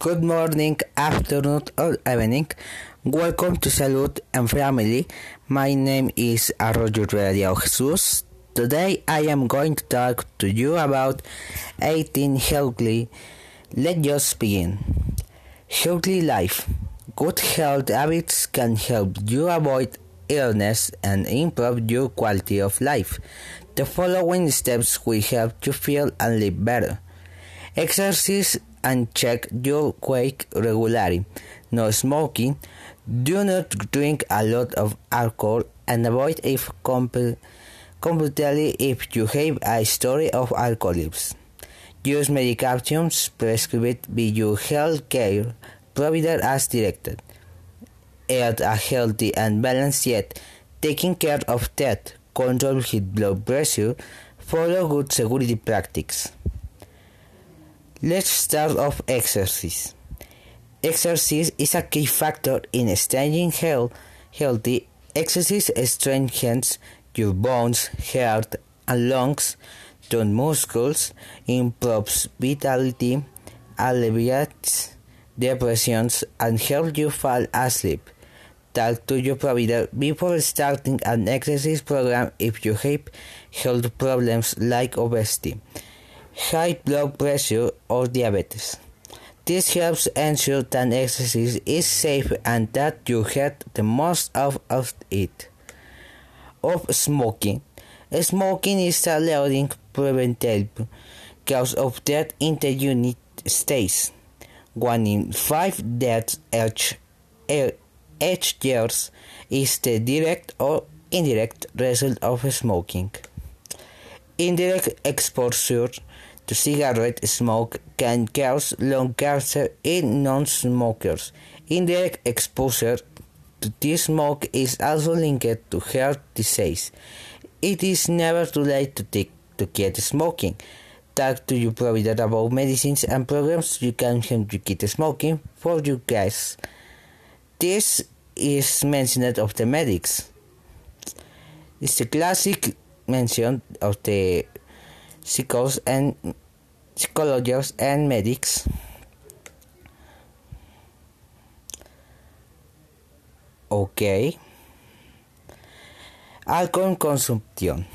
Good morning, afternoon, or evening. Welcome to Salud and Family. My name is Arroyo Radio Jesus. Today I am going to talk to you about eating healthy. Let us begin. Healthy life. Good health habits can help you avoid illness and improve your quality of life. The following steps will help you feel and live better. Exercise and check your weight regularly. No smoking. Do not drink a lot of alcohol and avoid if completely if you have a history of alcoholism. Use medications prescribed by your health care provider as directed. Eat a healthy and balanced diet, taking care of that, control high blood pressure, follow good security practices. Let's start off exercise. Exercise is a key factor in staying health, healthy. Exercise strengthens your bones, heart, and lungs, tone muscles, improves vitality, alleviates depressions, and helps you fall asleep. Talk to your provider before starting an exercise program if you have health problems like obesity high blood pressure, or diabetes. This helps ensure that exercise is safe and that you get the most out of it. Of smoking. Smoking is a leading preventable cause of death in the United States. One in five deaths each, er, each year is the direct or indirect result of smoking. Indirect exposure to cigarette smoke can cause lung cancer in non-smokers. Indirect exposure to this smoke is also linked to heart disease. It is never too late to, take, to quit smoking. Talk to your provider about medicines and programs you can help you quit smoking for you guys. This is mentioned of the medics. It's a classic mention of the psychos and psychologists and medics. Okay. Alcohol consumption.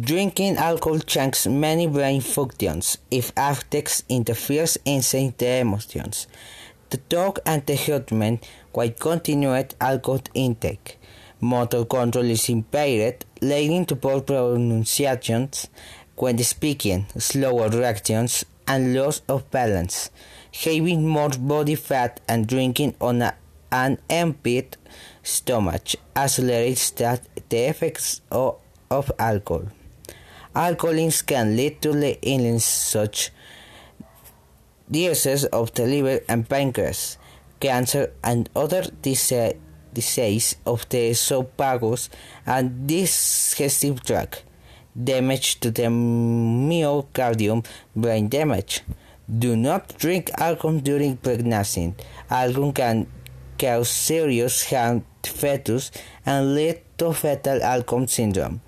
Drinking alcohol changes many brain functions if affects interferes in the emotions. The talk and the judgment while continued alcohol intake. Motor control is impaired, leading to poor pronunciations when speaking, slower reactions, and loss of balance. Having more body fat and drinking on a, an empty stomach accelerates that the effects of, of alcohol. Alcoholism can lead to the illness such diseases of the liver and pancreas, cancer, and other diseases disease of the esophagus and digestive tract, damage to the myocardium, brain damage. Do not drink alcohol during pregnancy. Alcohol can cause serious harm to fetus and lead to fetal alcohol syndrome.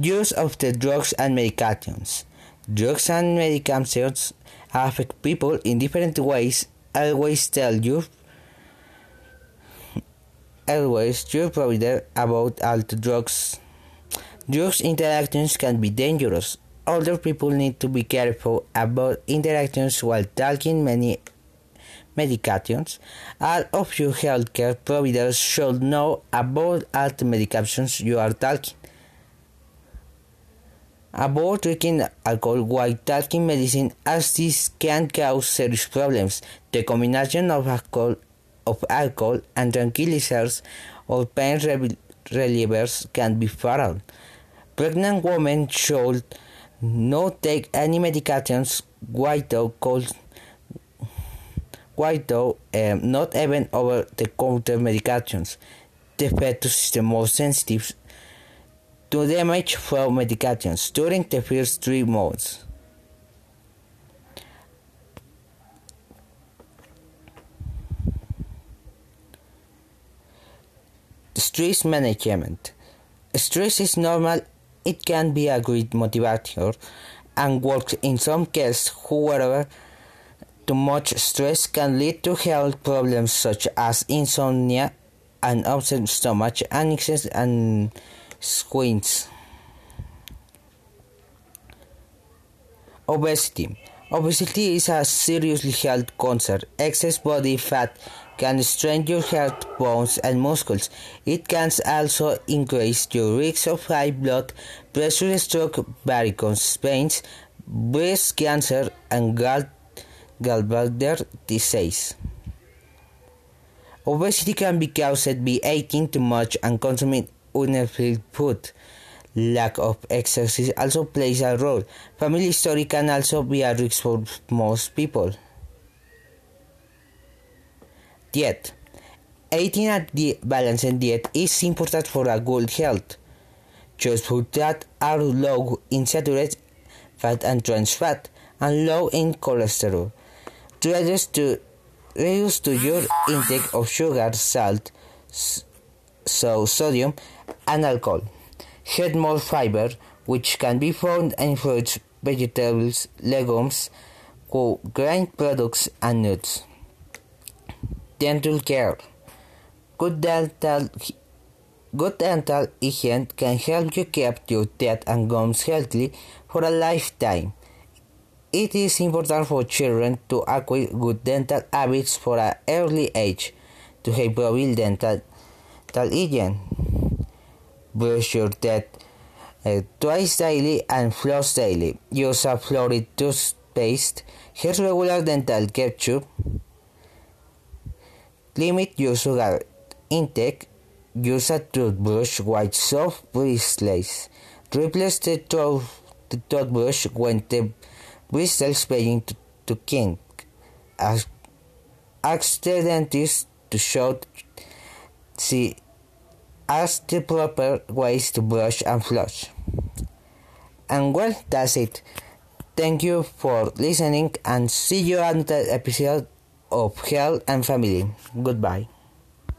Use of the drugs and medications. Drugs and medications affect people in different ways. I Always tell you always your provider about all the drugs. Drugs interactions can be dangerous. Older people need to be careful about interactions while taking many medications. All of your healthcare providers should know about all the medications you are taking. Avoid drinking alcohol while taking medicine as this can cause serious problems. The combination of alcohol, of alcohol and tranquilizers or pain relievers can be fatal. Pregnant women should not take any medications without cold without um, not even over the counter medications. The fetus is the most sensitive to damage from medications during the first three months. Stress management. Stress is normal it can be a great motivator and works in some cases, however, too much stress can lead to health problems such as insomnia and upset stomach, anxiety, and squints. Obesity. Obesity is a serious health concern. Excess body fat can strain your heart, bones, and muscles. It can also increase your risk of high blood pressure, stroke, varicose veins, breast cancer, and gall gallbladder disease. Obesity can be caused by eating too much and consuming unhealthy food. Lack of exercise also plays a role. Family history can also be a risk for most people. Diet. Eating a di- balanced diet is important for a good health. Choose foods that are low in saturated fat and trans fat and low in cholesterol to reduce to reduce to your intake of sugar, salt, so sodium, and alcohol. Get more fiber, which can be found in fruits, vegetables, legumes, grain products, and nuts. Dental care. Good dental Good dental hygiene can help you keep your teeth and gums healthy for a lifetime. It is important for children to acquire good dental habits for an early age to have proper dental, dental hygiene. Brush your teeth uh, twice daily and floss daily. Use a fluoride toothpaste. Use regular dental ketchup. Limit your sugar intake. Use a toothbrush with soft bristles. Replace the, tooth, the toothbrush when the bristles begin to, to kink. Ask, ask the dentist to show see ask the proper ways to brush and floss. And well, that's it. Thank you for listening and see you on the episode of Health and Family. Goodbye.